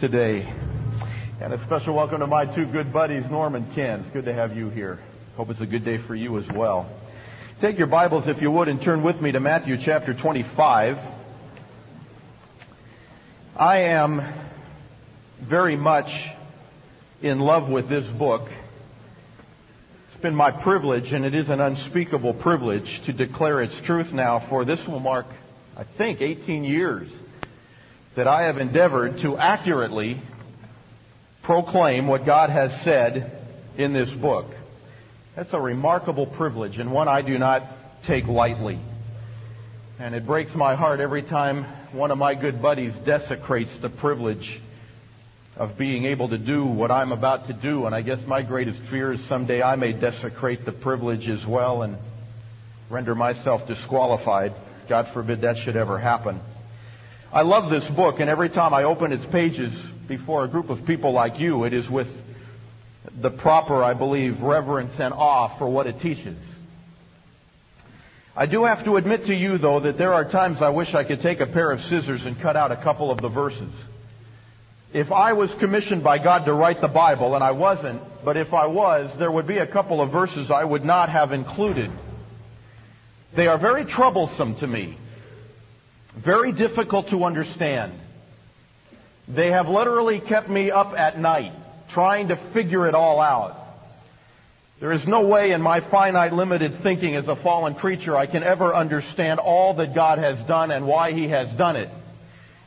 today. And a special welcome to my two good buddies, Norm and Ken. It's good to have you here. Hope it's a good day for you as well. Take your Bibles, if you would, and turn with me to Matthew chapter 25. I am very much in love with this book. It's been my privilege, and it is an unspeakable privilege to declare its truth now, for this will mark, I think, 18 years that I have endeavored to accurately proclaim what God has said in this book. That's a remarkable privilege and one I do not take lightly. And it breaks my heart every time one of my good buddies desecrates the privilege of being able to do what I'm about to do. And I guess my greatest fear is someday I may desecrate the privilege as well and render myself disqualified. God forbid that should ever happen. I love this book, and every time I open its pages before a group of people like you, it is with the proper, I believe, reverence and awe for what it teaches. I do have to admit to you, though, that there are times I wish I could take a pair of scissors and cut out a couple of the verses. If I was commissioned by God to write the Bible, and I wasn't, but if I was, there would be a couple of verses I would not have included. They are very troublesome to me. Very difficult to understand. They have literally kept me up at night trying to figure it all out. There is no way in my finite limited thinking as a fallen creature I can ever understand all that God has done and why He has done it.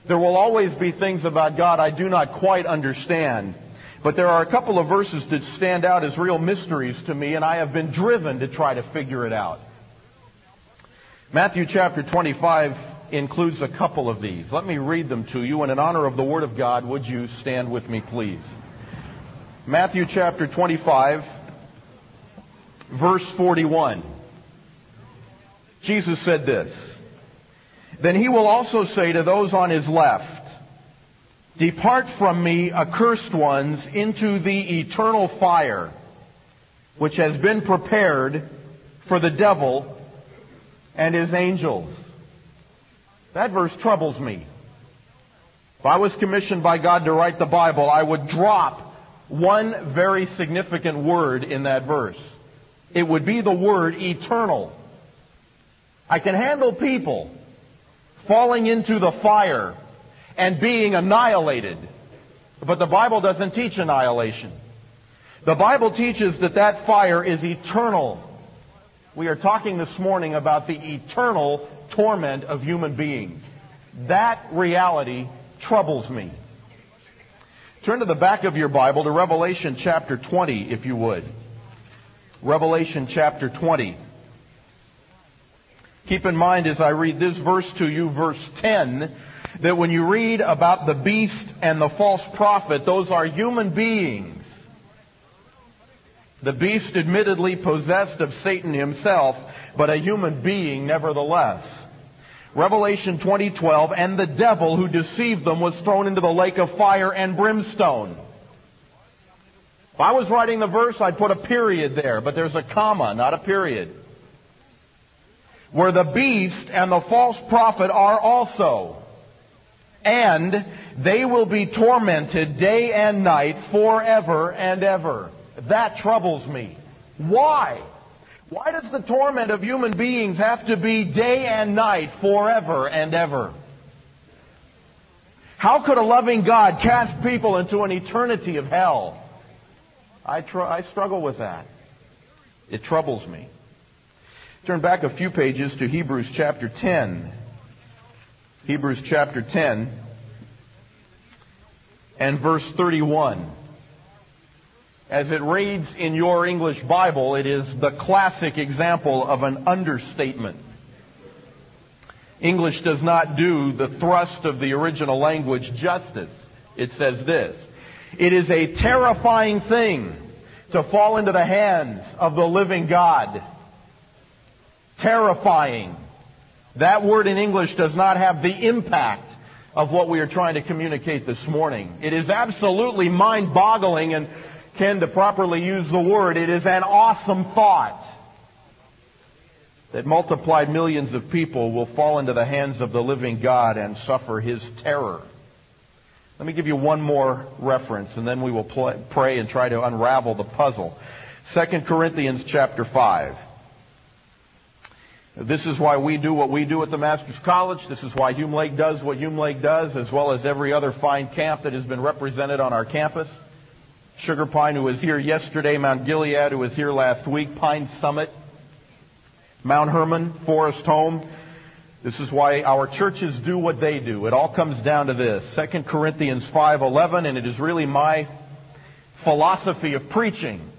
There will always be things about God I do not quite understand. But there are a couple of verses that stand out as real mysteries to me and I have been driven to try to figure it out. Matthew chapter 25 includes a couple of these. Let me read them to you, and in honor of the Word of God, would you stand with me, please? Matthew chapter 25, verse 41. Jesus said this, Then he will also say to those on his left, Depart from me, accursed ones, into the eternal fire, which has been prepared for the devil and his angels. That verse troubles me. If I was commissioned by God to write the Bible, I would drop one very significant word in that verse. It would be the word eternal. I can handle people falling into the fire and being annihilated. But the Bible doesn't teach annihilation. The Bible teaches that that fire is eternal. We are talking this morning about the eternal torment of human beings. That reality troubles me. Turn to the back of your Bible to Revelation chapter 20, if you would. Revelation chapter 20. Keep in mind as I read this verse to you, verse 10, that when you read about the beast and the false prophet, those are human beings. The beast admittedly possessed of Satan himself, but a human being nevertheless. Revelation 20:12 and the devil who deceived them was thrown into the lake of fire and brimstone. If I was writing the verse I'd put a period there, but there's a comma, not a period. Where the beast and the false prophet are also. And they will be tormented day and night forever and ever. That troubles me. Why? Why does the torment of human beings have to be day and night forever and ever? How could a loving God cast people into an eternity of hell? I, tr- I struggle with that. It troubles me. Turn back a few pages to Hebrews chapter 10. Hebrews chapter 10 and verse 31. As it reads in your English Bible, it is the classic example of an understatement. English does not do the thrust of the original language justice. It says this. It is a terrifying thing to fall into the hands of the living God. Terrifying. That word in English does not have the impact of what we are trying to communicate this morning. It is absolutely mind-boggling and Ken, to properly use the word, it is an awesome thought that multiplied millions of people will fall into the hands of the living God and suffer His terror. Let me give you one more reference and then we will play, pray and try to unravel the puzzle. 2 Corinthians chapter 5. This is why we do what we do at the Master's College. This is why Hume Lake does what Hume Lake does, as well as every other fine camp that has been represented on our campus. Sugar Pine, who was here yesterday, Mount Gilead, who was here last week, Pine Summit, Mount Hermon, Forest Home. This is why our churches do what they do. It all comes down to this. 2 Corinthians 5:11 and it is really my philosophy of preaching.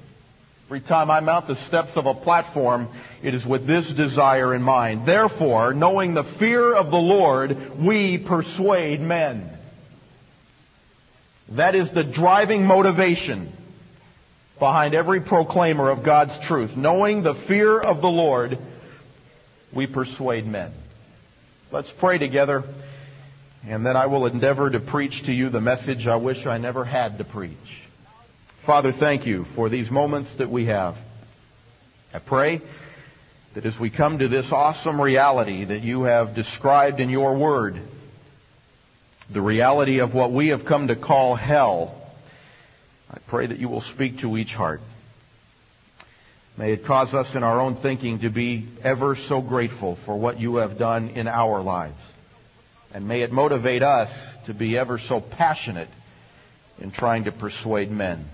Every time I mount the steps of a platform, it is with this desire in mind. Therefore, knowing the fear of the Lord, we persuade men. That is the driving motivation behind every proclaimer of God's truth. Knowing the fear of the Lord, we persuade men. Let's pray together, and then I will endeavor to preach to you the message I wish I never had to preach. Father, thank you for these moments that we have. I pray that as we come to this awesome reality that you have described in your word, the reality of what we have come to call hell, I pray that you will speak to each heart. May it cause us in our own thinking to be ever so grateful for what you have done in our lives. And may it motivate us to be ever so passionate in trying to persuade men.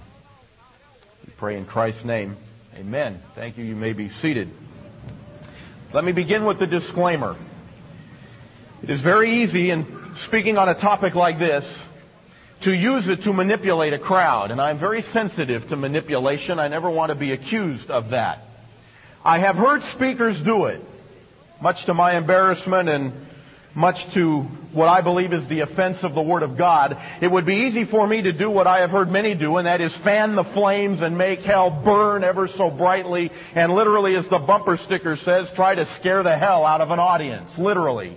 We pray in Christ's name. Amen. Thank you. You may be seated. Let me begin with the disclaimer. It is very easy in speaking on a topic like this to use it to manipulate a crowd, and I'm very sensitive to manipulation. I never want to be accused of that. I have heard speakers do it, much to my embarrassment and much to what I believe is the offense of the Word of God, it would be easy for me to do what I have heard many do, and that is fan the flames and make hell burn ever so brightly, and literally, as the bumper sticker says, try to scare the hell out of an audience, literally.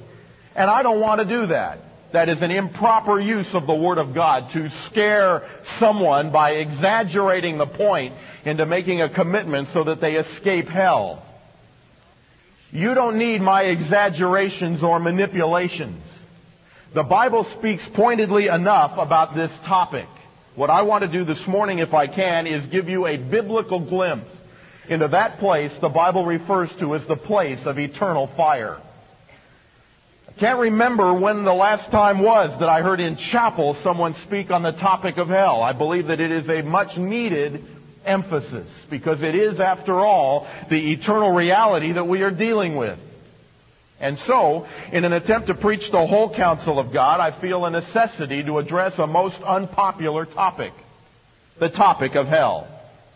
And I don't want to do that. That is an improper use of the Word of God to scare someone by exaggerating the point into making a commitment so that they escape hell. You don't need my exaggerations or manipulations. The Bible speaks pointedly enough about this topic. What I want to do this morning, if I can, is give you a biblical glimpse into that place the Bible refers to as the place of eternal fire. Can't remember when the last time was that I heard in chapel someone speak on the topic of hell. I believe that it is a much needed emphasis because it is, after all, the eternal reality that we are dealing with. And so, in an attempt to preach the whole counsel of God, I feel a necessity to address a most unpopular topic. The topic of hell.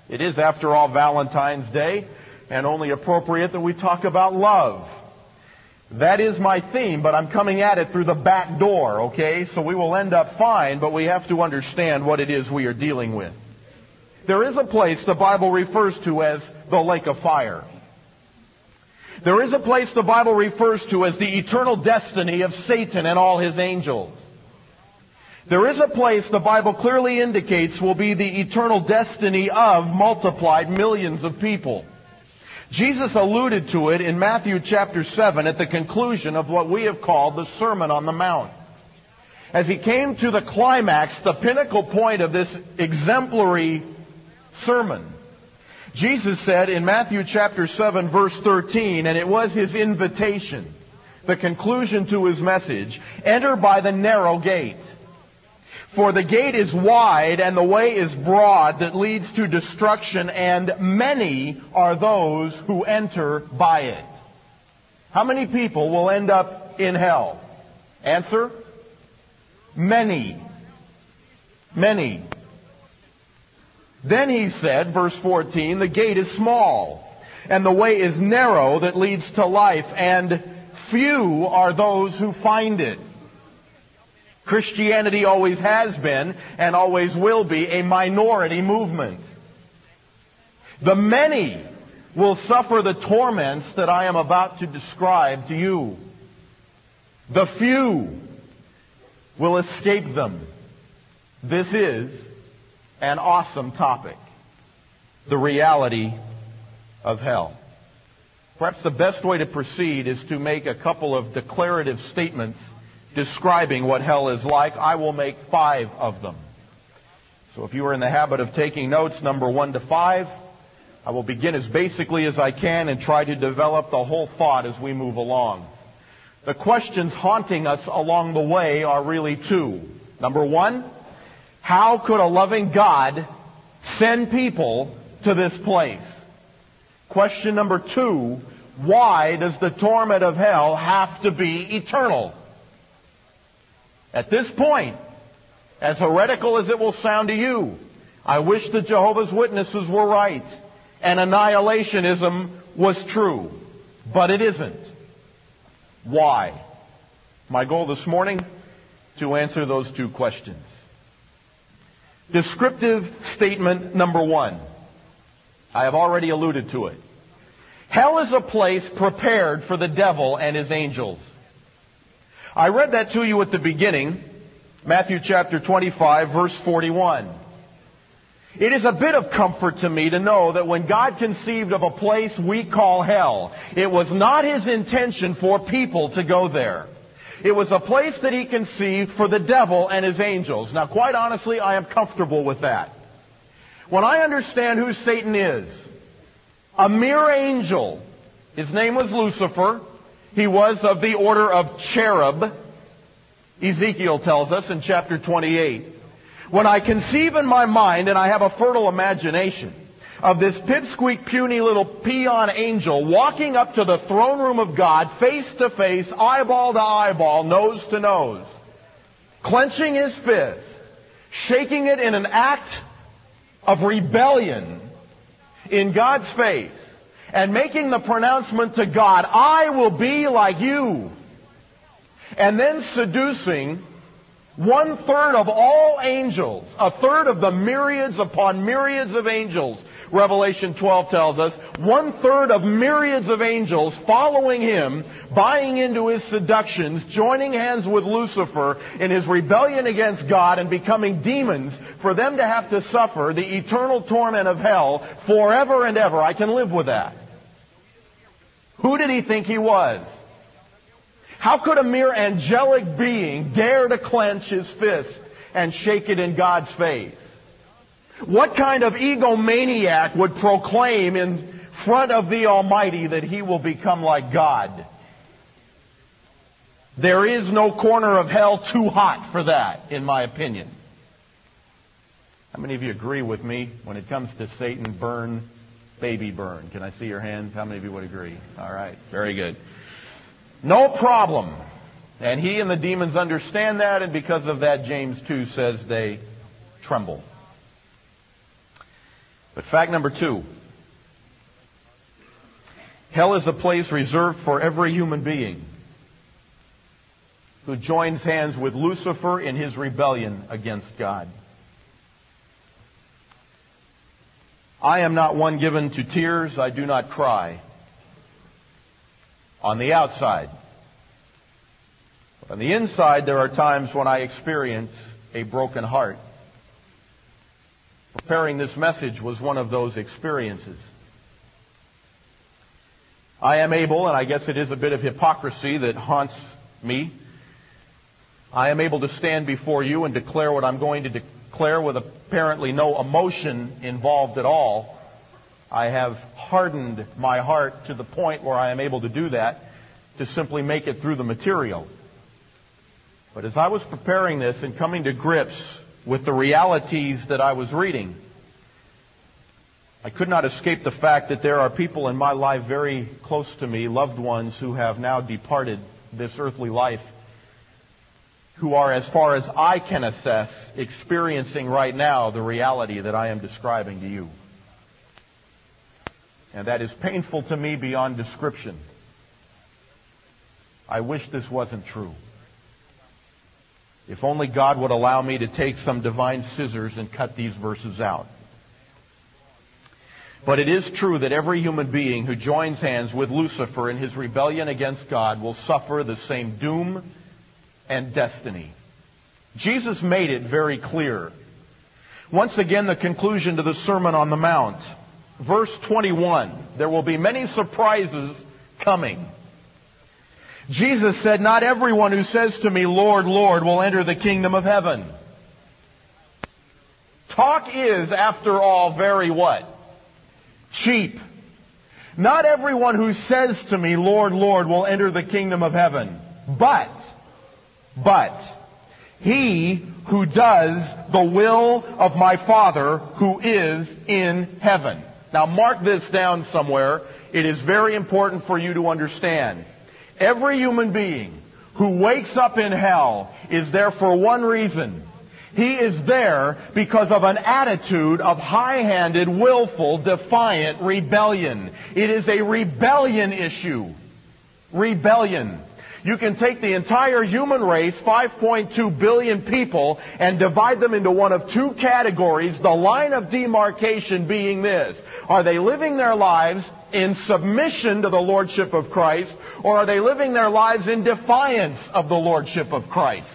It is, after all, Valentine's Day, and only appropriate that we talk about love. That is my theme, but I'm coming at it through the back door, okay? So we will end up fine, but we have to understand what it is we are dealing with. There is a place the Bible refers to as the lake of fire. There is a place the Bible refers to as the eternal destiny of Satan and all his angels. There is a place the Bible clearly indicates will be the eternal destiny of multiplied millions of people. Jesus alluded to it in Matthew chapter 7 at the conclusion of what we have called the Sermon on the Mount. As he came to the climax, the pinnacle point of this exemplary sermon. Jesus said in Matthew chapter 7 verse 13, and it was his invitation, the conclusion to his message, enter by the narrow gate. For the gate is wide and the way is broad that leads to destruction and many are those who enter by it. How many people will end up in hell? Answer? Many. Many. Then he said, verse 14, the gate is small, and the way is narrow that leads to life, and few are those who find it. Christianity always has been, and always will be, a minority movement. The many will suffer the torments that I am about to describe to you. The few will escape them. This is an awesome topic. The reality of hell. Perhaps the best way to proceed is to make a couple of declarative statements describing what hell is like, I will make five of them. So if you are in the habit of taking notes, number one to five, I will begin as basically as I can and try to develop the whole thought as we move along. The questions haunting us along the way are really two. Number one, how could a loving God send people to this place? Question number two, why does the torment of hell have to be eternal? At this point, as heretical as it will sound to you, I wish the Jehovah's Witnesses were right and annihilationism was true. But it isn't. Why? My goal this morning, to answer those two questions. Descriptive statement number one. I have already alluded to it. Hell is a place prepared for the devil and his angels. I read that to you at the beginning, Matthew chapter 25 verse 41. It is a bit of comfort to me to know that when God conceived of a place we call hell, it was not His intention for people to go there. It was a place that He conceived for the devil and his angels. Now quite honestly, I am comfortable with that. When I understand who Satan is, a mere angel, his name was Lucifer, he was of the order of cherub, Ezekiel tells us in chapter 28 when I conceive in my mind, and I have a fertile imagination, of this pipsqueak puny little peon angel walking up to the throne room of God, face to face, eyeball to eyeball, nose to nose, clenching his fist, shaking it in an act of rebellion in God's face, and making the pronouncement to God, I will be like you. And then seducing one third of all angels, a third of the myriads upon myriads of angels, Revelation 12 tells us, one third of myriads of angels following him, buying into his seductions, joining hands with Lucifer in his rebellion against God and becoming demons for them to have to suffer the eternal torment of hell forever and ever. I can live with that. Who did he think he was? How could a mere angelic being dare to clench his fist and shake it in God's face? What kind of egomaniac would proclaim in front of the Almighty that he will become like God? There is no corner of hell too hot for that, in my opinion. How many of you agree with me when it comes to Satan burn, baby burn? Can I see your hands? How many of you would agree? All right, very good. No problem. And he and the demons understand that, and because of that, James 2 says they tremble. But fact number two hell is a place reserved for every human being who joins hands with Lucifer in his rebellion against God. I am not one given to tears. I do not cry on the outside. But on the inside, there are times when I experience a broken heart. Preparing this message was one of those experiences. I am able, and I guess it is a bit of hypocrisy that haunts me. I am able to stand before you and declare what I'm going to declare with apparently no emotion involved at all. I have hardened my heart to the point where I am able to do that to simply make it through the material. But as I was preparing this and coming to grips with the realities that I was reading, I could not escape the fact that there are people in my life very close to me, loved ones who have now departed this earthly life, who are, as far as I can assess, experiencing right now the reality that I am describing to you. And that is painful to me beyond description. I wish this wasn't true. If only God would allow me to take some divine scissors and cut these verses out. But it is true that every human being who joins hands with Lucifer in his rebellion against God will suffer the same doom and destiny. Jesus made it very clear. Once again, the conclusion to the Sermon on the Mount. Verse 21. There will be many surprises coming. Jesus said, not everyone who says to me, Lord, Lord, will enter the kingdom of heaven. Talk is, after all, very what? Cheap. Not everyone who says to me, Lord, Lord, will enter the kingdom of heaven. But, but, he who does the will of my Father who is in heaven. Now mark this down somewhere. It is very important for you to understand. Every human being who wakes up in hell is there for one reason. He is there because of an attitude of high-handed, willful, defiant rebellion. It is a rebellion issue. Rebellion. You can take the entire human race, 5.2 billion people, and divide them into one of two categories, the line of demarcation being this. Are they living their lives in submission to the Lordship of Christ, or are they living their lives in defiance of the Lordship of Christ?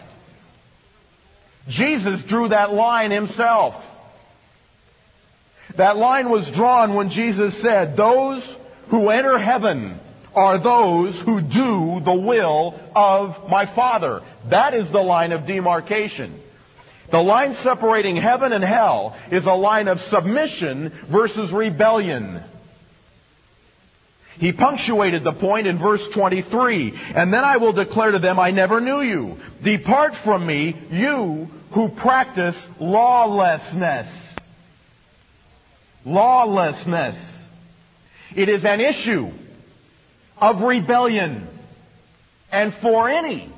Jesus drew that line himself. That line was drawn when Jesus said, those who enter heaven are those who do the will of my Father. That is the line of demarcation. The line separating heaven and hell is a line of submission versus rebellion. He punctuated the point in verse 23. And then I will declare to them, I never knew you. Depart from me, you who practice lawlessness. Lawlessness. It is an issue of rebellion. And for any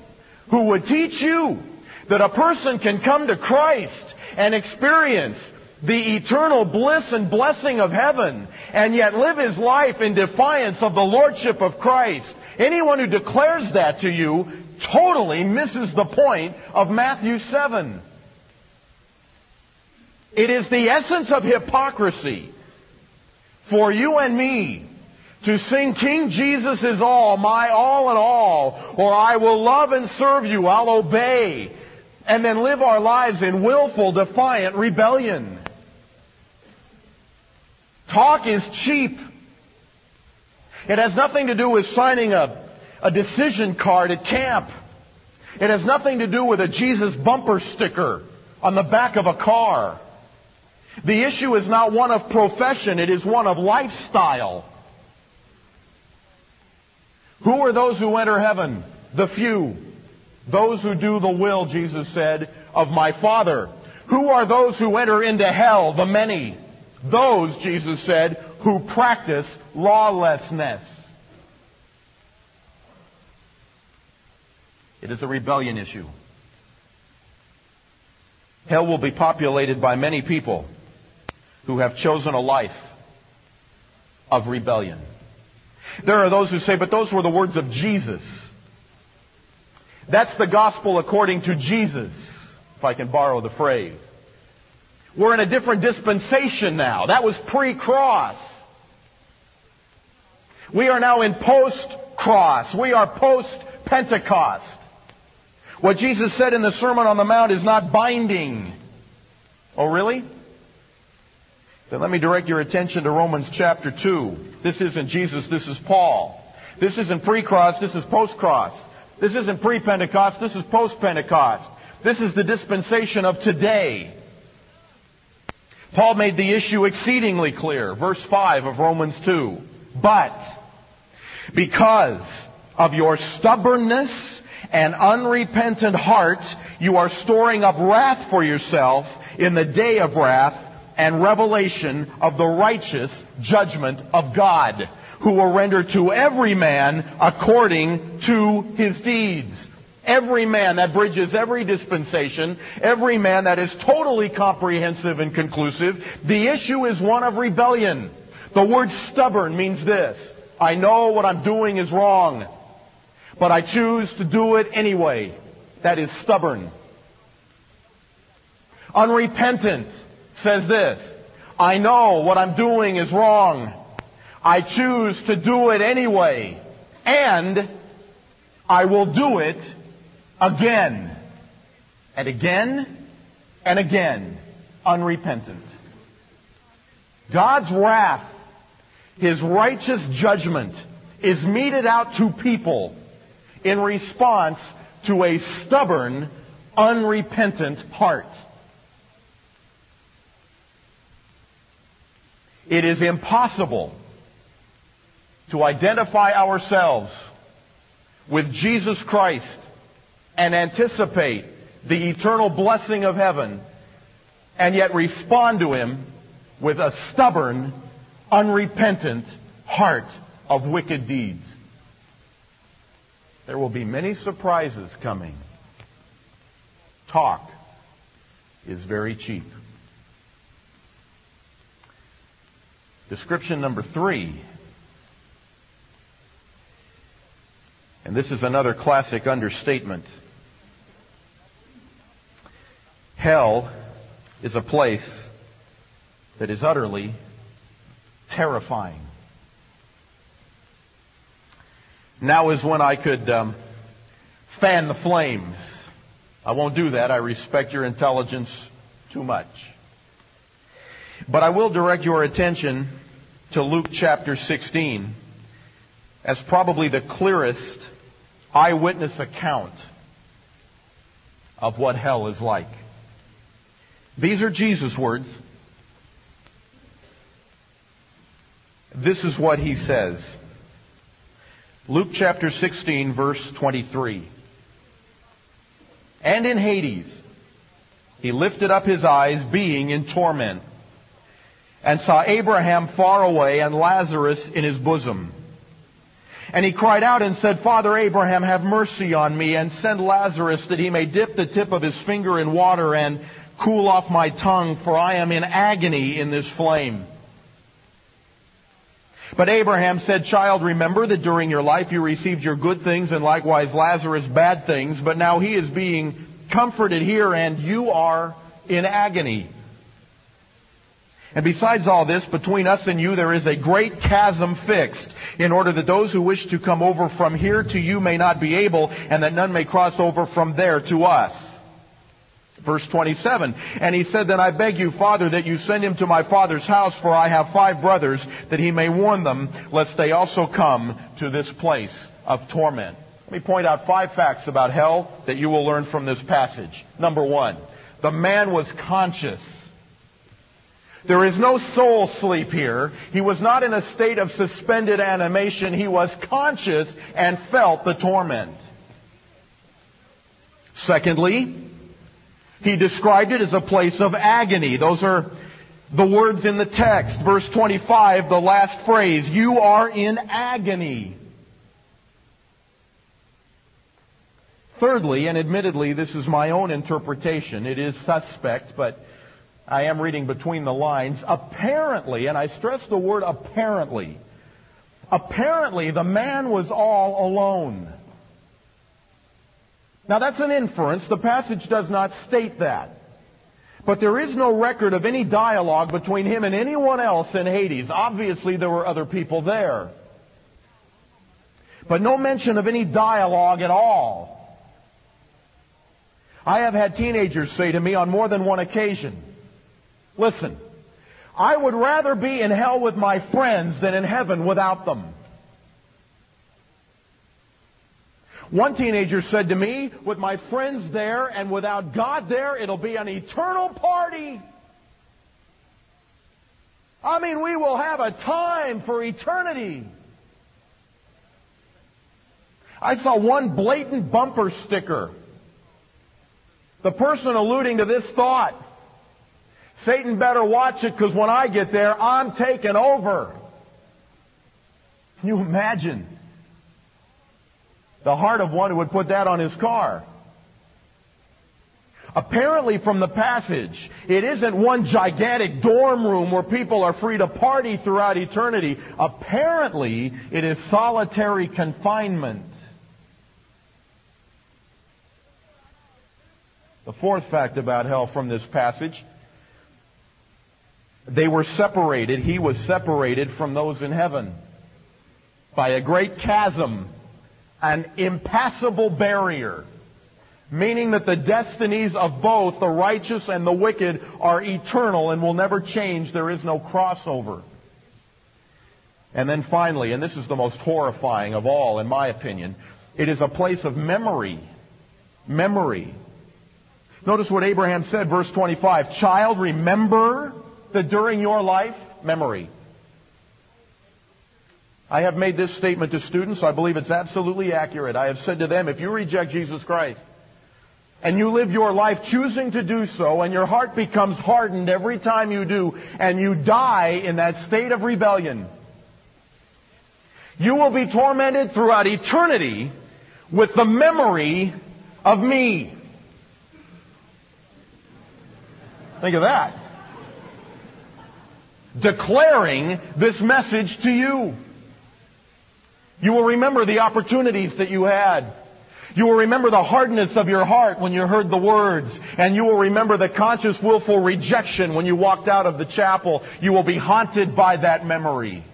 who would teach you that a person can come to Christ and experience the eternal bliss and blessing of heaven and yet live his life in defiance of the Lordship of Christ. Anyone who declares that to you totally misses the point of Matthew 7. It is the essence of hypocrisy for you and me to sing King Jesus is all, my all in all, or I will love and serve you, I'll obey, and then live our lives in willful, defiant rebellion. Talk is cheap. It has nothing to do with signing a, a decision card at camp. It has nothing to do with a Jesus bumper sticker on the back of a car. The issue is not one of profession, it is one of lifestyle. Who are those who enter heaven? The few. Those who do the will, Jesus said, of my Father. Who are those who enter into hell? The many. Those, Jesus said, who practice lawlessness. It is a rebellion issue. Hell will be populated by many people who have chosen a life of rebellion. There are those who say, but those were the words of Jesus. That's the gospel according to Jesus, if I can borrow the phrase. We're in a different dispensation now. That was pre-cross. We are now in post-cross. We are post-Pentecost. What Jesus said in the Sermon on the Mount is not binding. Oh, really? Then let me direct your attention to Romans chapter 2. This isn't Jesus, this is Paul. This isn't pre-cross, this is post-cross. This isn't pre-Pentecost, this is post-Pentecost. This is the dispensation of today. Paul made the issue exceedingly clear. Verse 5 of Romans 2. But, because of your stubbornness and unrepentant heart, you are storing up wrath for yourself in the day of wrath and revelation of the righteous judgment of God, who will render to every man according to his deeds. Every man, that bridges every dispensation, every man that is totally comprehensive and conclusive. The issue is one of rebellion. The word stubborn means this. I know what I'm doing is wrong, but I choose to do it anyway. That is stubborn. Unrepentant says this. I know what I'm doing is wrong. I choose to do it anyway. And I will do it again and again and again, unrepentant. God's wrath, His righteous judgment, is meted out to people in response to a stubborn, unrepentant heart. It is impossible to identify ourselves with Jesus Christ and anticipate the eternal blessing of heaven and yet respond to Him with a stubborn, unrepentant heart of wicked deeds. There will be many surprises coming. Talk is very cheap. Description number three. And this is another classic understatement. Hell is a place that is utterly terrifying. Now is when I could um, fan the flames. I won't do that. I respect your intelligence too much. But I will direct your attention to Luke chapter 16 as probably the clearest eyewitness account of what hell is like. These are Jesus' words. This is what he says. Luke chapter 16 verse 23. And in Hades, he lifted up his eyes being in torment and saw Abraham far away and Lazarus in his bosom. And he cried out and said, Father Abraham, have mercy on me and send Lazarus that he may dip the tip of his finger in water and cool off my tongue, for I am in agony in this flame. But Abraham said, Child, remember that during your life you received your good things and likewise Lazarus bad things, but now he is being comforted here and you are in agony. And besides all this, between us and you there is a great chasm fixed, in order that those who wish to come over from here to you may not be able, and that none may cross over from there to us. Verse 27. And he said, Then I beg you, Father, that you send him to my father's house, for I have five brothers, that he may warn them, lest they also come to this place of torment. Let me point out five facts about hell that you will learn from this passage. Number one, the man was conscious there is no soul sleep here. He was not in a state of suspended animation. He was conscious and felt the torment. Secondly, he described it as a place of agony. Those are the words in the text. Verse 25, the last phrase, you are in agony. Thirdly, and admittedly this is my own interpretation, it is suspect, but I am reading between the lines. Apparently, and I stress the word apparently, apparently the man was all alone. Now that's an inference. The passage does not state that. But there is no record of any dialogue between him and anyone else in Hades. Obviously there were other people there. But no mention of any dialogue at all. I have had teenagers say to me on more than one occasion, Listen, I would rather be in hell with my friends than in heaven without them. One teenager said to me, with my friends there and without God there, it'll be an eternal party. I mean, we will have a time for eternity. I saw one blatant bumper sticker. The person alluding to this thought Satan better watch it because when I get there, I'm taking over. Can you imagine the heart of one who would put that on his car? Apparently from the passage, it isn't one gigantic dorm room where people are free to party throughout eternity. Apparently, it is solitary confinement. The fourth fact about hell from this passage they were separated. He was separated from those in heaven by a great chasm, an impassable barrier, meaning that the destinies of both the righteous and the wicked are eternal and will never change. There is no crossover. And then finally, and this is the most horrifying of all, in my opinion, It is a place of memory. Memory. Notice what Abraham said, verse 25. Child, remember that during your life, memory. I have made this statement to students. I believe it's absolutely accurate. I have said to them, if you reject Jesus Christ, and you live your life choosing to do so, and your heart becomes hardened every time you do, and you die in that state of rebellion, you will be tormented throughout eternity with the memory of me. Think of that. Declaring this message to you. You will remember the opportunities that you had. You will remember the hardness of your heart when you heard the words. And you will remember the conscious willful rejection when you walked out of the chapel. You will be haunted by that memory.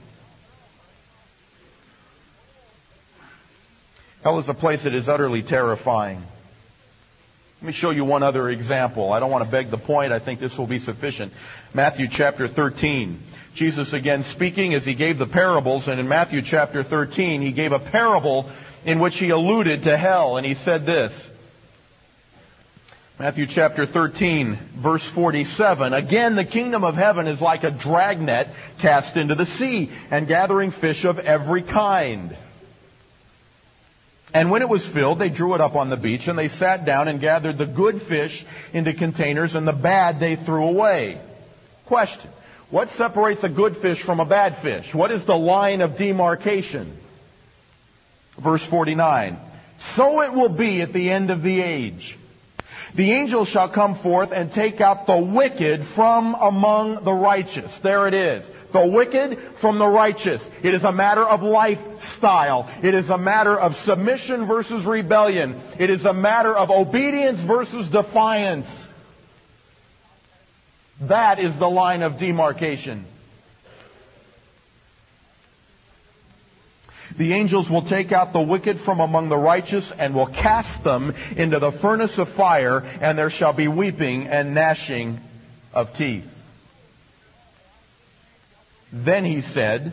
Hell is a place that is utterly terrifying. Let me show you one other example. I don't want to beg the point. I think this will be sufficient. Matthew chapter 13. Jesus again speaking as he gave the parables, and in Matthew chapter 13, he gave a parable in which he alluded to hell, and he said this. Matthew chapter 13, verse 47. Again, the kingdom of heaven is like a dragnet cast into the sea and gathering fish of every kind. And when it was filled, they drew it up on the beach and they sat down and gathered the good fish into containers and the bad they threw away. Question. What separates a good fish from a bad fish? What is the line of demarcation? Verse 49. So it will be at the end of the age. The angel shall come forth and take out the wicked from among the righteous. There it is. The wicked from the righteous. It is a matter of lifestyle. It is a matter of submission versus rebellion. It is a matter of obedience versus defiance. That is the line of demarcation. The angels will take out the wicked from among the righteous and will cast them into the furnace of fire, and there shall be weeping and gnashing of teeth. Then he said,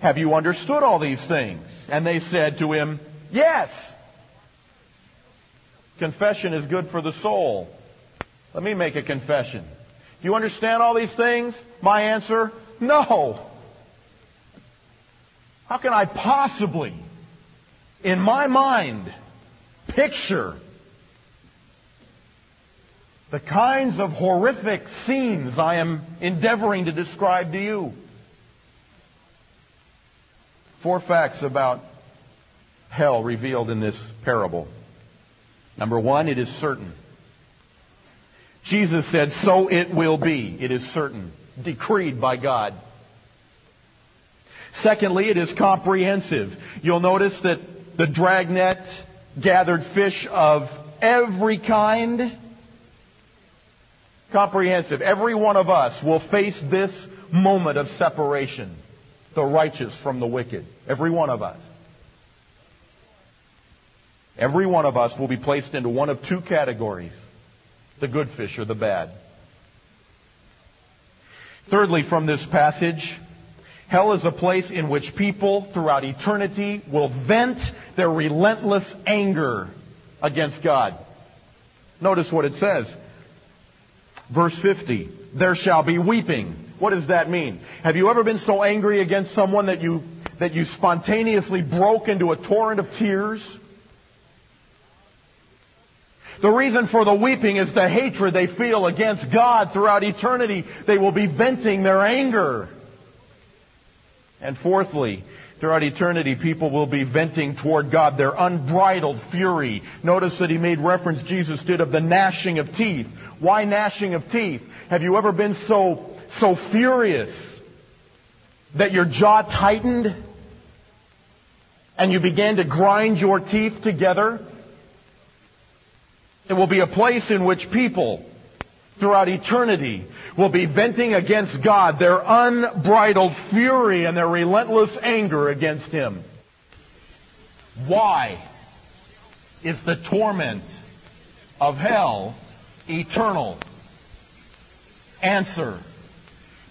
Have you understood all these things? And they said to him, Yes. Confession is good for the soul. Let me make a confession. Do you understand all these things? My answer, no. How can I possibly, in my mind, picture the kinds of horrific scenes I am endeavoring to describe to you? Four facts about hell revealed in this parable. Number one, it is certain. Jesus said, so it will be. It is certain. Decreed by God. Secondly, it is comprehensive. You'll notice that the dragnet gathered fish of every kind. Comprehensive. Every one of us will face this moment of separation. The righteous from the wicked. Every one of us. Every one of us will be placed into one of two categories. The good fish or the bad. Thirdly, from this passage, Hell is a place in which people throughout eternity will vent their relentless anger against God. Notice what it says. Verse 50. There shall be weeping. What does that mean? Have you ever been so angry against someone that you, that you spontaneously broke into a torrent of tears? The reason for the weeping is the hatred they feel against God throughout eternity. They will be venting their anger. And fourthly, throughout eternity, people will be venting toward God their unbridled fury. Notice that he made reference, Jesus did, of the gnashing of teeth. Why gnashing of teeth? Have you ever been so, so furious that your jaw tightened and you began to grind your teeth together? It will be a place in which people throughout eternity will be venting against God their unbridled fury and their relentless anger against Him. Why is the torment of hell eternal? Answer.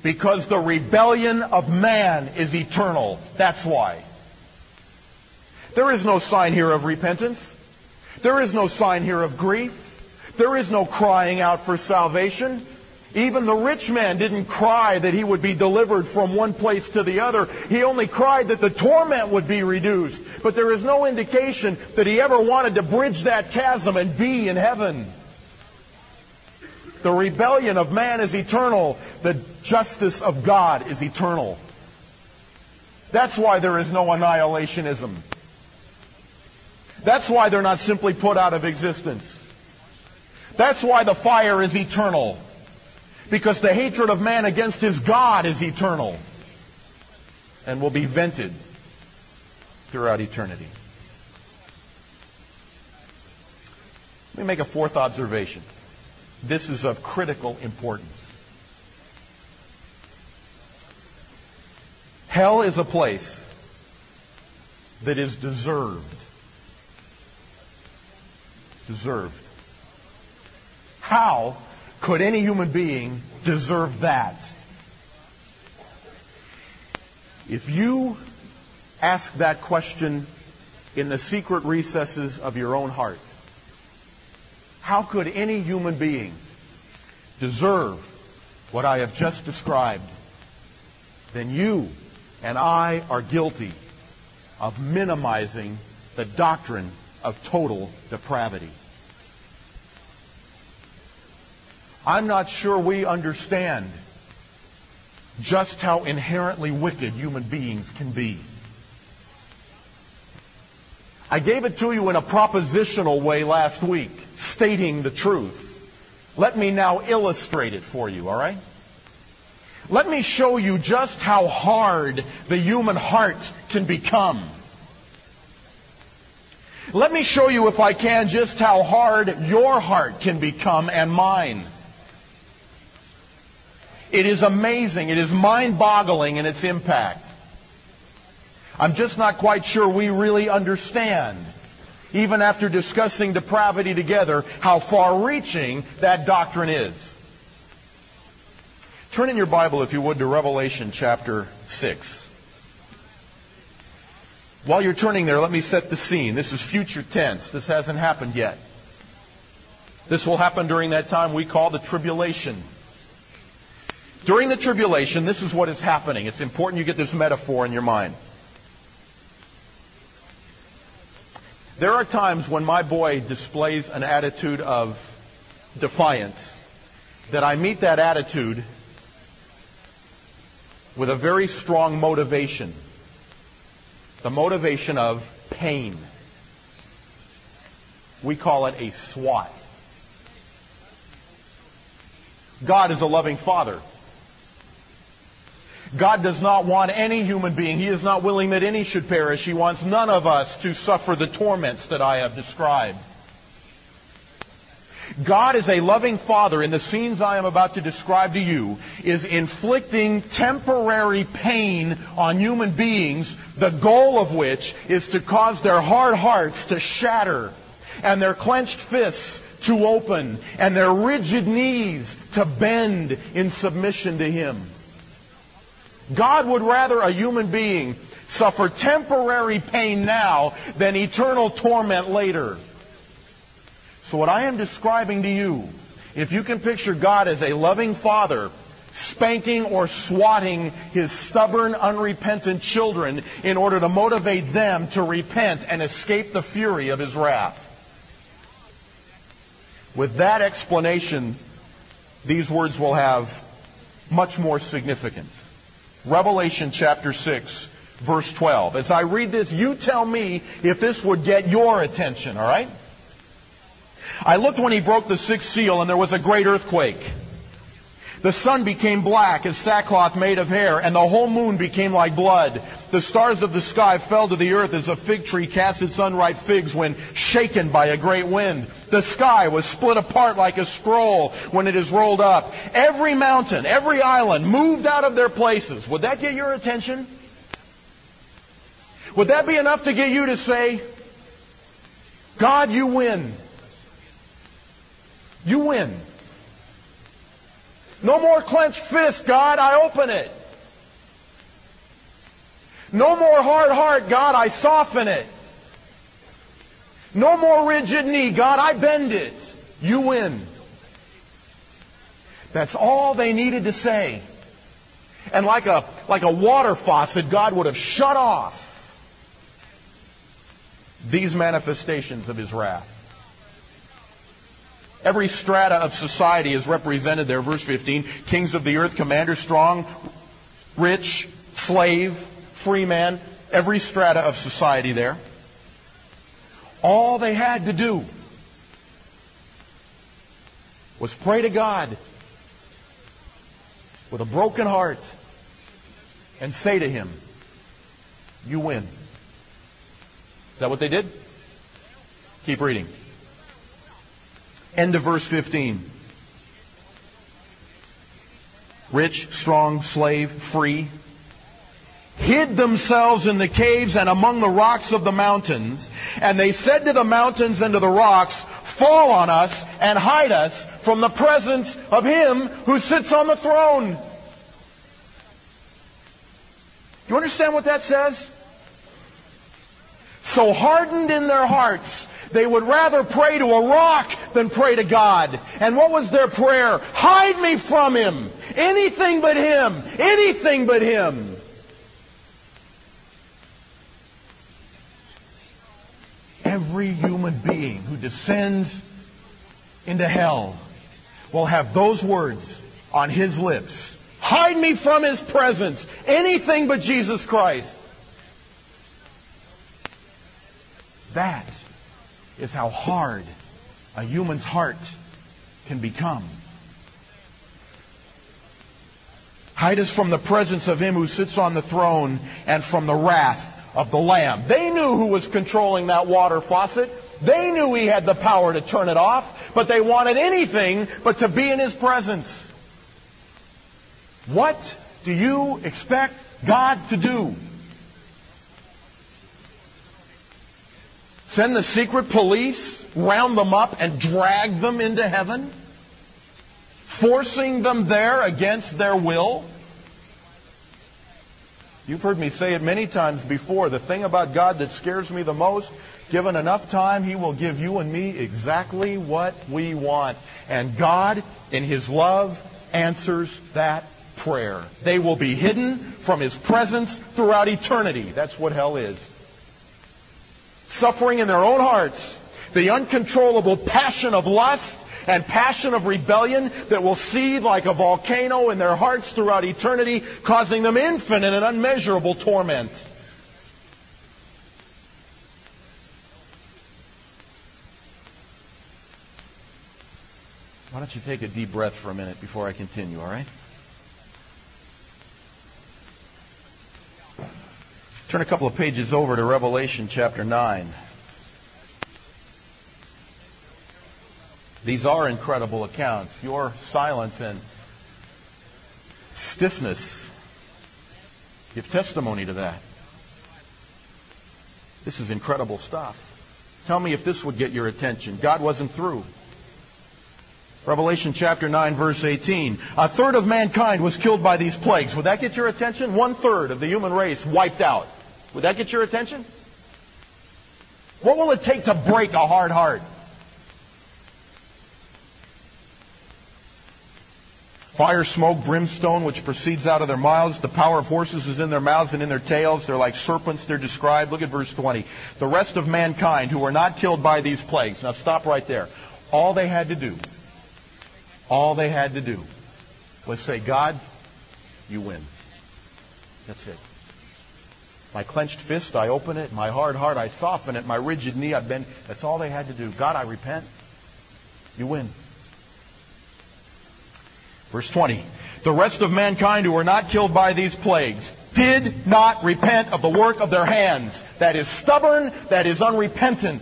Because the rebellion of man is eternal. That's why. There is no sign here of repentance. There is no sign here of grief. There is no crying out for salvation. Even the rich man didn't cry that he would be delivered from one place to the other. He only cried that the torment would be reduced. But there is no indication that he ever wanted to bridge that chasm and be in heaven. The rebellion of man is eternal. The justice of God is eternal. That's why there is no annihilationism. That's why they're not simply put out of existence. That's why the fire is eternal. Because the hatred of man against his God is eternal and will be vented throughout eternity. Let me make a fourth observation. This is of critical importance. Hell is a place that is deserved. Deserved. How could any human being deserve that? If you ask that question in the secret recesses of your own heart, how could any human being deserve what I have just described? Then you and I are guilty of minimizing the doctrine of total depravity. I'm not sure we understand just how inherently wicked human beings can be. I gave it to you in a propositional way last week, stating the truth. Let me now illustrate it for you, all right? Let me show you just how hard the human heart can become. Let me show you, if I can, just how hard your heart can become and mine. It is amazing. It is mind-boggling in its impact. I'm just not quite sure we really understand, even after discussing depravity together, how far-reaching that doctrine is. Turn in your Bible, if you would, to Revelation chapter 6. While you're turning there, let me set the scene. This is future tense. This hasn't happened yet. This will happen during that time we call the tribulation. During the tribulation, this is what is happening. It's important you get this metaphor in your mind. There are times when my boy displays an attitude of defiance that I meet that attitude with a very strong motivation. The motivation of pain. We call it a swat. God is a loving father. God does not want any human being. He is not willing that any should perish. He wants none of us to suffer the torments that I have described. God is a loving father in the scenes I am about to describe to you is inflicting temporary pain on human beings, the goal of which is to cause their hard hearts to shatter and their clenched fists to open and their rigid knees to bend in submission to Him. God would rather a human being suffer temporary pain now than eternal torment later. So what I am describing to you, if you can picture God as a loving father spanking or swatting his stubborn, unrepentant children in order to motivate them to repent and escape the fury of his wrath. With that explanation, these words will have much more significance. Revelation chapter 6, verse 12. As I read this, you tell me if this would get your attention, all right? I looked when he broke the sixth seal, and there was a great earthquake. The sun became black as sackcloth made of hair, and the whole moon became like blood. The stars of the sky fell to the earth as a fig tree casts its unripe figs when shaken by a great wind. The sky was split apart like a scroll when it is rolled up. Every mountain, every island moved out of their places. Would that get your attention? Would that be enough to get you to say, God, you win? You win. No more clenched fist, God, I open it. No more hard heart, God, I soften it. No more rigid knee. God, I bend it. You win. That's all they needed to say. And like a, like a water faucet, God would have shut off these manifestations of His wrath. Every strata of society is represented there. Verse 15. Kings of the earth, commander, strong, rich, slave, free man. Every strata of society there. All they had to do was pray to God with a broken heart and say to Him, You win. Is that what they did? Keep reading. End of verse 15. Rich, strong, slave, free, hid themselves in the caves and among the rocks of the mountains. And they said to the mountains and to the rocks, Fall on us and hide us from the presence of him who sits on the throne. You understand what that says? So hardened in their hearts, they would rather pray to a rock than pray to God. And what was their prayer? Hide me from him. Anything but him. Anything but him. Every human being who descends into hell will have those words on his lips. Hide me from his presence. Anything but Jesus Christ. That is how hard a human's heart can become. Hide us from the presence of him who sits on the throne and from the wrath of the Lamb. They knew who was controlling that water faucet. They knew he had the power to turn it off, but they wanted anything but to be in his presence. What do you expect God to do? Send the secret police, round them up, and drag them into heaven? Forcing them there against their will? You've heard me say it many times before. The thing about God that scares me the most, given enough time, He will give you and me exactly what we want. And God, in His love, answers that prayer. They will be hidden from His presence throughout eternity. That's what hell is suffering in their own hearts, the uncontrollable passion of lust and passion of rebellion that will seethe like a volcano in their hearts throughout eternity, causing them infinite and unmeasurable torment. Why don't you take a deep breath for a minute before I continue, all right? Turn a couple of pages over to Revelation chapter 9. These are incredible accounts. Your silence and stiffness give testimony to that. This is incredible stuff. Tell me if this would get your attention. God wasn't through. Revelation chapter 9 verse 18. A third of mankind was killed by these plagues. Would that get your attention? One third of the human race wiped out. Would that get your attention? What will it take to break a hard heart? Fire, smoke, brimstone, which proceeds out of their mouths. The power of horses is in their mouths and in their tails. They're like serpents, they're described. Look at verse 20. The rest of mankind who were not killed by these plagues. Now stop right there. All they had to do, all they had to do was say, God, you win. That's it. My clenched fist, I open it. My hard heart, I soften it. My rigid knee, I bend. That's all they had to do. God, I repent. You win. Verse 20. The rest of mankind who were not killed by these plagues did not repent of the work of their hands. That is stubborn, that is unrepentant.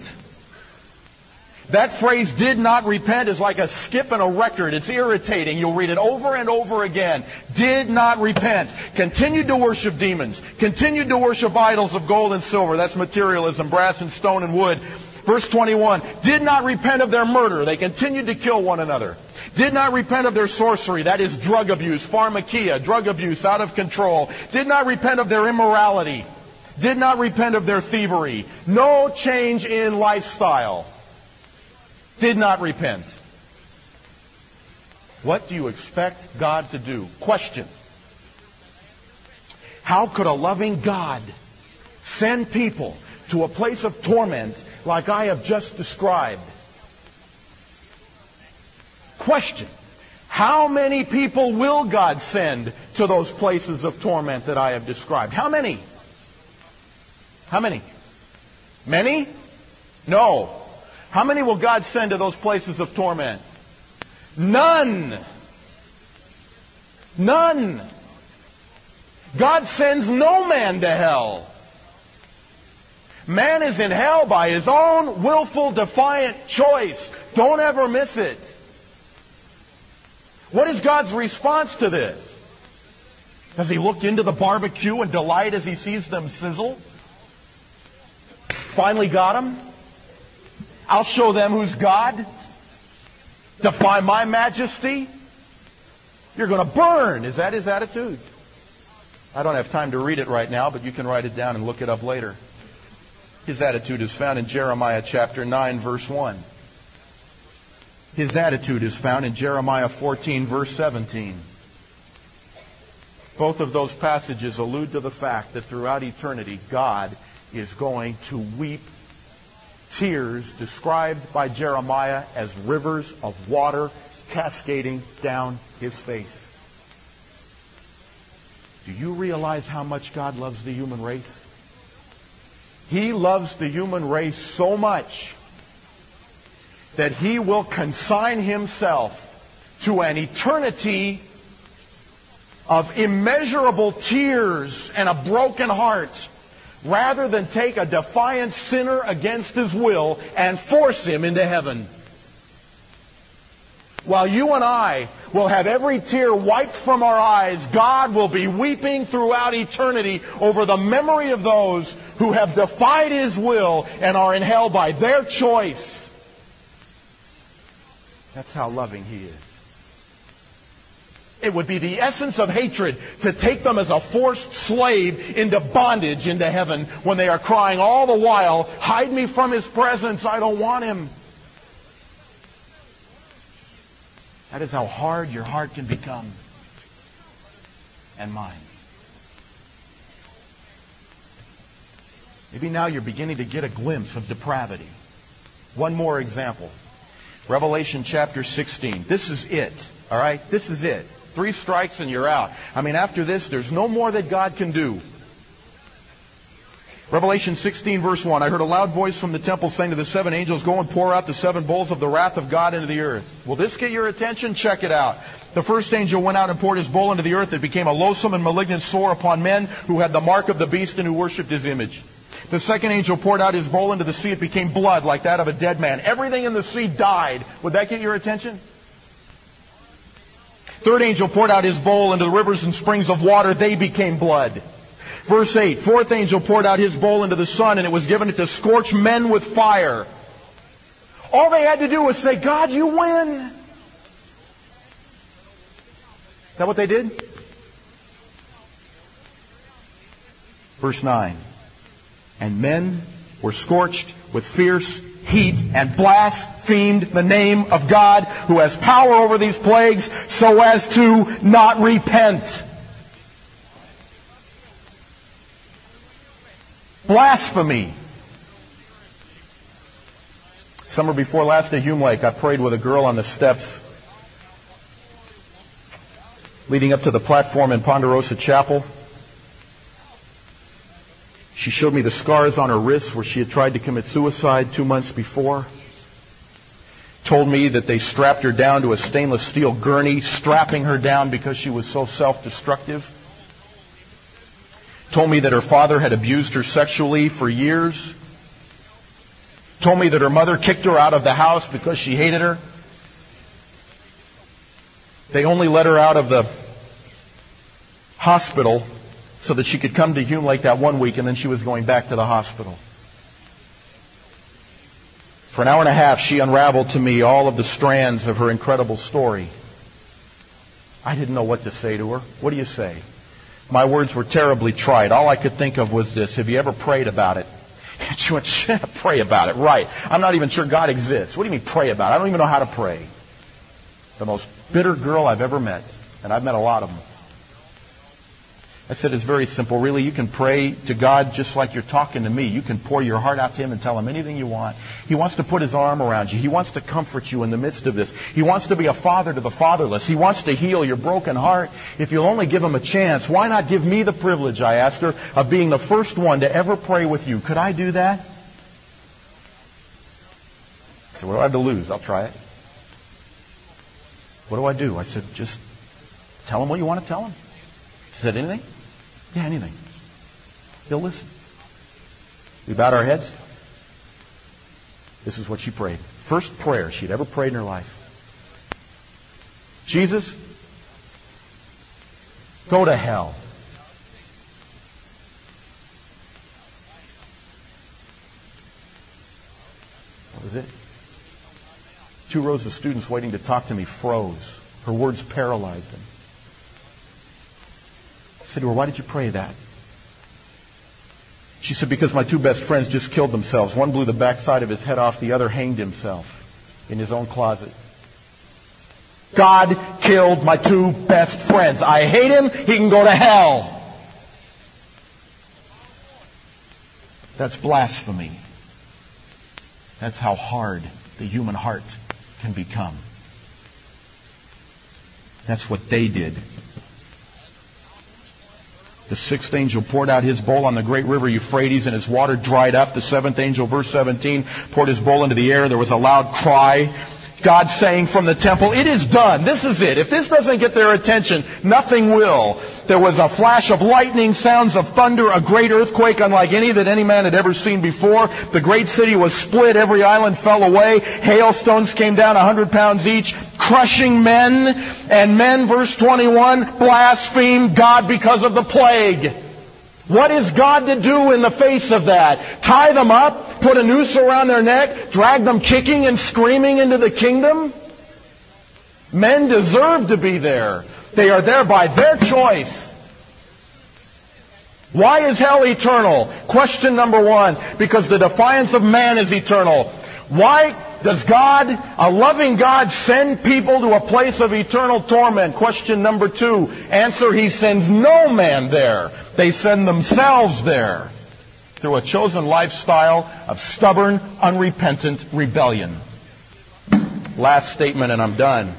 That phrase, did not repent, is like a skip in a record. It's irritating. You'll read it over and over again. Did not repent. Continued to worship demons. Continued to worship idols of gold and silver. That's materialism, brass and stone and wood. Verse 21. Did not repent of their murder. They continued to kill one another. Did not repent of their sorcery. That is drug abuse, pharmakeia, drug abuse out of control. Did not repent of their immorality did not repent of their thievery, no change in lifestyle, did not repent. What do you expect God to do? Question. How could a loving God send people to a place of torment like I have just described? Question. How many people will God send to those places of torment that I have described? How many? How many? Many? No. How many will God send to those places of torment? None. None. God sends no man to hell. Man is in hell by his own willful, defiant choice. Don't ever miss it. What is God's response to this? Does he look into the barbecue and delight as he sees them sizzle? Finally got him? I'll show them who's God. Defy my majesty. You're going to burn. Is that his attitude? I don't have time to read it right now, but you can write it down and look it up later. His attitude is found in Jeremiah chapter 9, verse 1. His attitude is found in Jeremiah 14, verse 17. Both of those passages allude to the fact that throughout eternity, God is going to weep tears described by Jeremiah as rivers of water cascading down his face. Do you realize how much God loves the human race? He loves the human race so much that he will consign himself to an eternity of immeasurable tears and a broken heart rather than take a defiant sinner against his will and force him into heaven while you and I will have every tear wiped from our eyes, God will be weeping throughout eternity over the memory of those who have defied His will and are in hell by their choice. That's how loving He is. It would be the essence of hatred to take them as a forced slave into bondage into heaven when they are crying all the while, hide me from His presence, I don't want Him. That is how hard your heart can become. And mine. Maybe now you're beginning to get a glimpse of depravity. One more example. Revelation chapter 16. This is it. All right? This is it. Three strikes and you're out. I mean, after this, there's no more that God can do. Revelation 16 verse 1, I heard a loud voice from the temple saying to the seven angels, go and pour out the seven bowls of the wrath of God into the earth. Will this get your attention? Check it out. The first angel went out and poured his bowl into the earth. It became a loathsome and malignant sore upon men who had the mark of the beast and who worshipped his image. The second angel poured out his bowl into the sea. It became blood like that of a dead man. Everything in the sea died. Would that get your attention? Third angel poured out his bowl into the rivers and springs of water. They became blood. Verse 8, fourth angel poured out his bowl into the sun and it was given it to scorch men with fire. All they had to do was say, God, you win. Is that what they did? Verse 9. And men were scorched with fierce heat and blasphemed the name of God who has power over these plagues so as to not repent. Blasphemy. Summer before last at Hume Lake, I prayed with a girl on the steps leading up to the platform in Ponderosa Chapel. She showed me the scars on her wrists where she had tried to commit suicide two months before. Told me that they strapped her down to a stainless steel gurney, strapping her down because she was so self-destructive told me that her father had abused her sexually for years, told me that her mother kicked her out of the house because she hated her. They only let her out of the hospital so that she could come to Hume Lake that one week and then she was going back to the hospital. For an hour and a half, she unraveled to me all of the strands of her incredible story. I didn't know what to say to her. What do you say? My words were terribly trite. All I could think of was this. Have you ever prayed about it? She went, pray about it. Right. I'm not even sure God exists. What do you mean pray about it? I don't even know how to pray. The most bitter girl I've ever met. And I've met a lot of them. I said it's very simple. Really, you can pray to God just like you're talking to me. You can pour your heart out to Him and tell Him anything you want. He wants to put His arm around you. He wants to comfort you in the midst of this. He wants to be a father to the fatherless. He wants to heal your broken heart. If you'll only give Him a chance, why not give me the privilege, I asked her, of being the first one to ever pray with you? Could I do that? I said, what do I have to lose? I'll try it. What do I do? I said, just tell him what you want to tell him. She said, anything? Yeah, anything. He'll listen. We bowed our heads. This is what she prayed. First prayer she'd ever prayed in her life. Jesus, go to hell. That was it. Two rows of students waiting to talk to me froze. Her words paralyzed them. I said to her, Why did you pray that? She said, Because my two best friends just killed themselves. One blew the backside of his head off, the other hanged himself in his own closet. God killed my two best friends. I hate him. He can go to hell. That's blasphemy. That's how hard the human heart can become. That's what they did. The sixth angel poured out his bowl on the great river Euphrates and its water dried up. The seventh angel, verse 17, poured his bowl into the air. There was a loud cry. God saying from the temple, it is done. This is it. If this doesn't get their attention, nothing will. There was a flash of lightning, sounds of thunder, a great earthquake unlike any that any man had ever seen before. The great city was split. Every island fell away. Hailstones came down a hundred pounds each, crushing men. And men, verse 21, blasphemed God because of the plague. What is God to do in the face of that? Tie them up, put a noose around their neck, drag them kicking and screaming into the kingdom? Men deserve to be there. They are there by their choice. Why is hell eternal? Question number one. Because the defiance of man is eternal. Why does God, a loving God, send people to a place of eternal torment? Question number two. Answer, He sends no man there. They send themselves there through a chosen lifestyle of stubborn, unrepentant rebellion. Last statement and I'm done.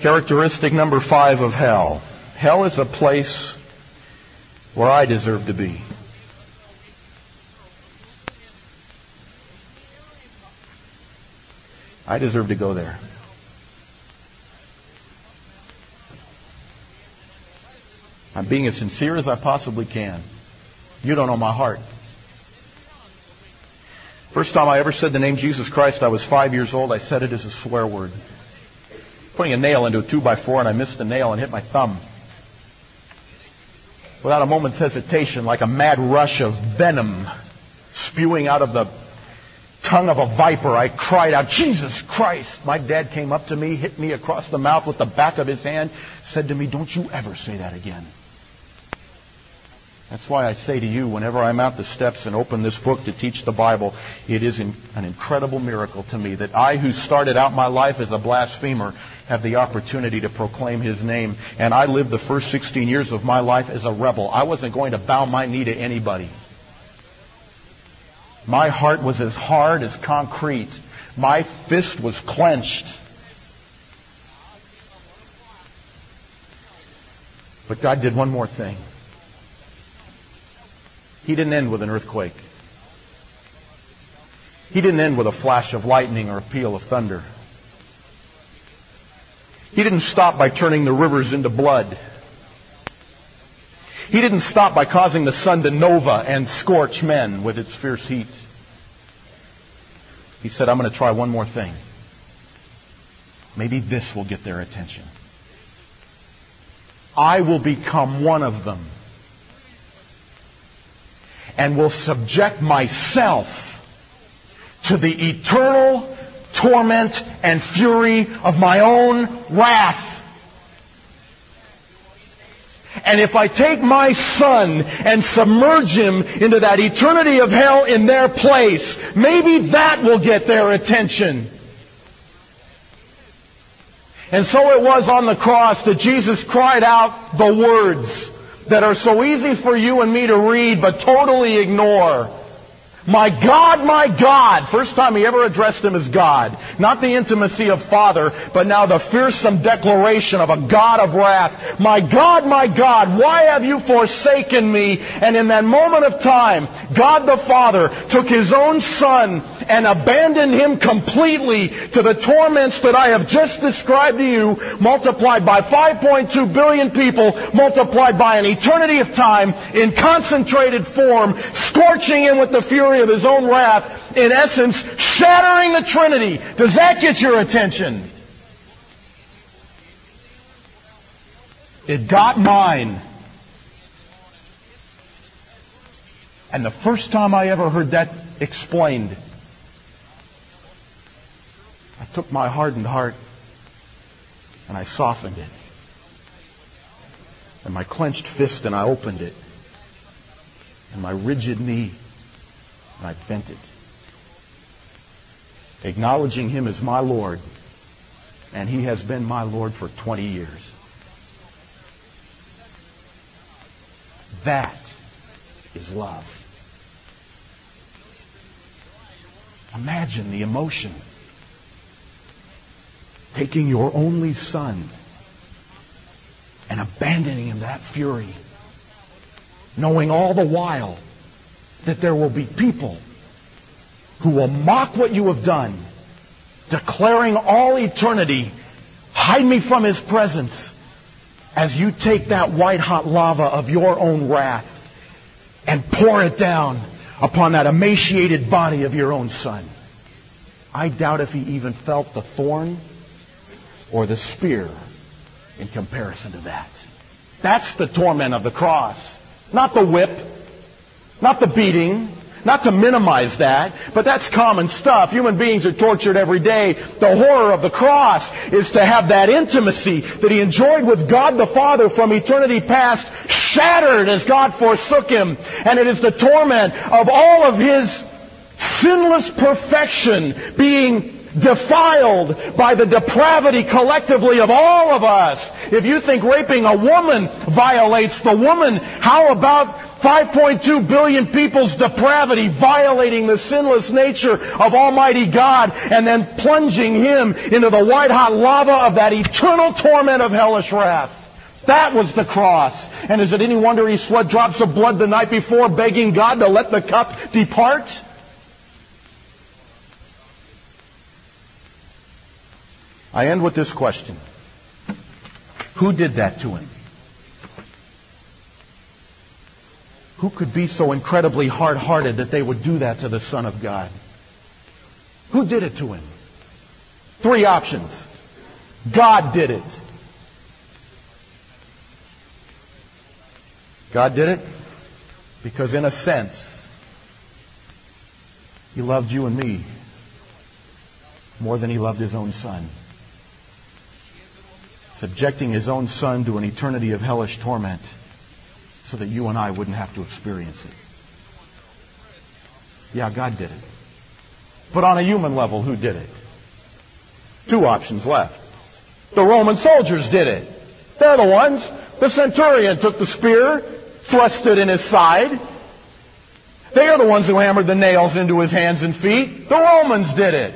Characteristic number five of hell. Hell is a place where I deserve to be. I deserve to go there. I'm being as sincere as I possibly can. You don't know my heart. First time I ever said the name Jesus Christ, I was five years old. I said it as a swear word. Putting a nail into a two by four and I missed the nail and hit my thumb. Without a moment's hesitation, like a mad rush of venom spewing out of the tongue of a viper, I cried out, Jesus Christ! My dad came up to me, hit me across the mouth with the back of his hand, said to me, don't you ever say that again. That's why I say to you, whenever I'm out the steps and open this book to teach the Bible, it is an incredible miracle to me that I, who started out my life as a blasphemer, have the opportunity to proclaim His name. And I lived the first 16 years of my life as a rebel. I wasn't going to bow my knee to anybody. My heart was as hard as concrete. My fist was clenched. But God did one more thing. He didn't end with an earthquake. He didn't end with a flash of lightning or a peal of thunder. He didn't stop by turning the rivers into blood. He didn't stop by causing the sun to nova and scorch men with its fierce heat. He said, I'm going to try one more thing. Maybe this will get their attention. I will become one of them and will subject myself to the eternal torment and fury of my own wrath. And if I take my son and submerge him into that eternity of hell in their place, maybe that will get their attention. And so it was on the cross that Jesus cried out the words that are so easy for you and me to read but totally ignore. My God, my God. First time he ever addressed him as God. Not the intimacy of Father, but now the fearsome declaration of a God of wrath. My God, my God, why have you forsaken me? And in that moment of time, God the Father took his own Son and abandoned him completely to the torments that I have just described to you, multiplied by 5.2 billion people, multiplied by an eternity of time in concentrated form, scorching him with the fury of his own wrath, in essence, shattering the Trinity. Does that get your attention? It got mine. And the first time I ever heard that explained, I took my hardened heart and I softened it. And my clenched fist and I opened it. And my rigid knee and I bent it. Acknowledging him as my Lord. And he has been my Lord for 20 years. That is love. Imagine the emotion taking your only son and abandoning him that fury, knowing all the while that there will be people who will mock what you have done, declaring all eternity, hide me from his presence, as you take that white hot lava of your own wrath and pour it down upon that emaciated body of your own son. I doubt if he even felt the thorn or the spear in comparison to that. That's the torment of the cross. Not the whip, not the beating, not to minimize that, but that's common stuff. Human beings are tortured every day. The horror of the cross is to have that intimacy that he enjoyed with God the Father from eternity past shattered as God forsook him. And it is the torment of all of his sinless perfection being defiled by the depravity collectively of all of us. If you think raping a woman violates the woman, how about 5.2 billion people's depravity violating the sinless nature of Almighty God and then plunging him into the white hot lava of that eternal torment of hellish wrath. That was the cross. And is it any wonder he sweat drops of blood the night before begging God to let the cup depart? I end with this question. Who did that to him? Who could be so incredibly hard hearted that they would do that to the Son of God? Who did it to him? Three options. God did it. God did it because, in a sense, He loved you and me more than He loved His own Son subjecting his own son to an eternity of hellish torment so that you and I wouldn't have to experience it. Yeah, God did it. But on a human level, who did it? Two options left. The Roman soldiers did it. They're the ones. The centurion took the spear, thrust it in his side. They are the ones who hammered the nails into his hands and feet. The Romans did it.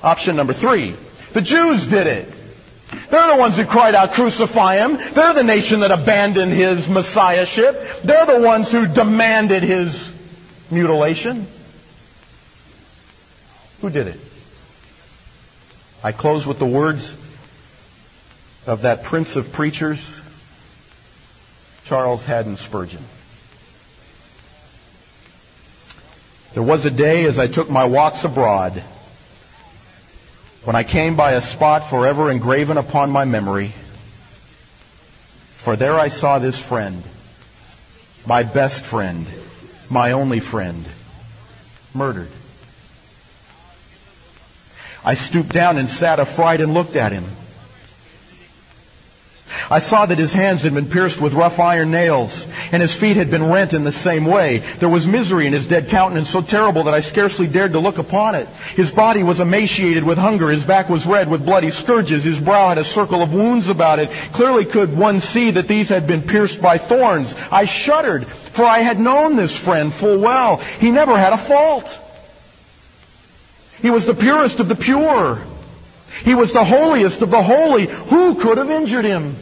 Option number three. The Jews did it. They're the ones who cried out, crucify him. They're the nation that abandoned his messiahship. They're the ones who demanded his mutilation. Who did it? I close with the words of that prince of preachers, Charles Haddon Spurgeon. There was a day as I took my walks abroad when I came by a spot forever engraven upon my memory, for there I saw this friend, my best friend, my only friend, murdered. I stooped down and sat affright and looked at him. I saw that his hands had been pierced with rough iron nails, and his feet had been rent in the same way. There was misery in his dead countenance so terrible that I scarcely dared to look upon it. His body was emaciated with hunger, his back was red with bloody scourges, his brow had a circle of wounds about it. Clearly could one see that these had been pierced by thorns. I shuddered, for I had known this friend full well. He never had a fault. He was the purest of the pure. He was the holiest of the holy. Who could have injured him?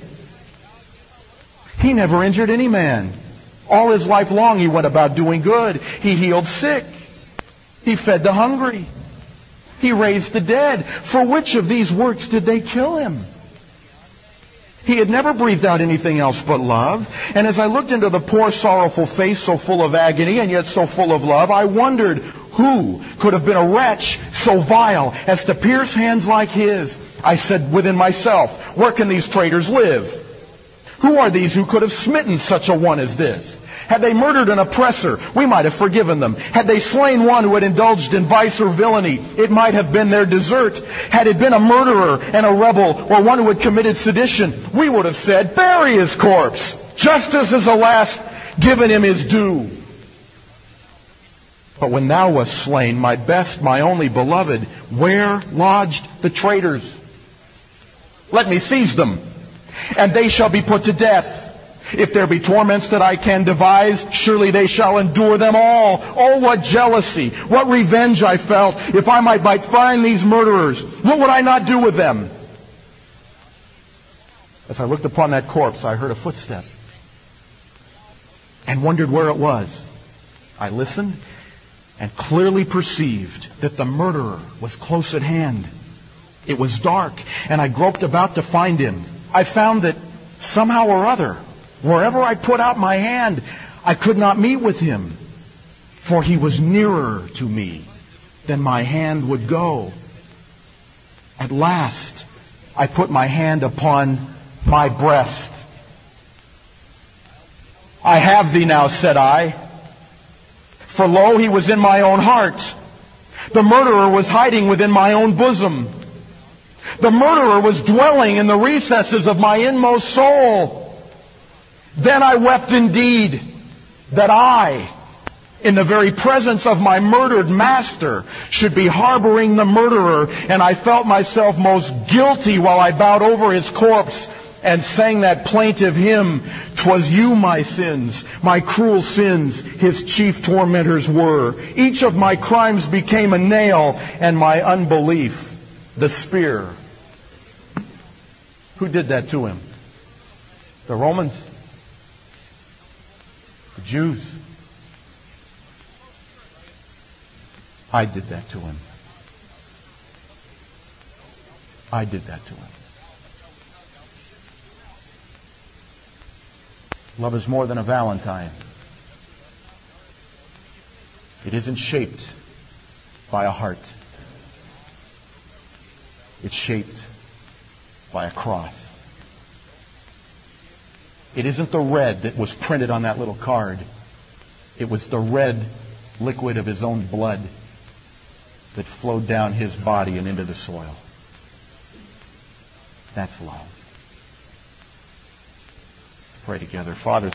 He never injured any man. All his life long he went about doing good. He healed sick. He fed the hungry. He raised the dead. For which of these works did they kill him? He had never breathed out anything else but love. And as I looked into the poor sorrowful face so full of agony and yet so full of love, I wondered who could have been a wretch so vile as to pierce hands like his. I said within myself, where can these traitors live? Who are these who could have smitten such a one as this? Had they murdered an oppressor, we might have forgiven them. Had they slain one who had indulged in vice or villainy, it might have been their desert. Had it been a murderer and a rebel or one who had committed sedition, we would have said, bury his corpse. Justice is alas given him his due. But when thou wast slain, my best, my only beloved, where lodged the traitors? Let me seize them, and they shall be put to death. If there be torments that I can devise, surely they shall endure them all. Oh, what jealousy, what revenge I felt. If I might, might find these murderers, what would I not do with them? As I looked upon that corpse, I heard a footstep and wondered where it was. I listened and clearly perceived that the murderer was close at hand. It was dark, and I groped about to find him. I found that somehow or other, Wherever I put out my hand, I could not meet with him, for he was nearer to me than my hand would go. At last, I put my hand upon my breast. I have thee now, said I. For lo, he was in my own heart. The murderer was hiding within my own bosom. The murderer was dwelling in the recesses of my inmost soul. Then I wept indeed that I, in the very presence of my murdered master, should be harboring the murderer, and I felt myself most guilty while I bowed over his corpse and sang that plaintive hymn, "'Twas you, my sins, my cruel sins, his chief tormentors were. Each of my crimes became a nail, and my unbelief the spear. Who did that to him? The Romans? The Jews. I did that to him. I did that to him. Love is more than a Valentine. It isn't shaped by a heart. It's shaped by a cross. It isn't the red that was printed on that little card. It was the red liquid of his own blood that flowed down his body and into the soil. That's love. Pray together. Father.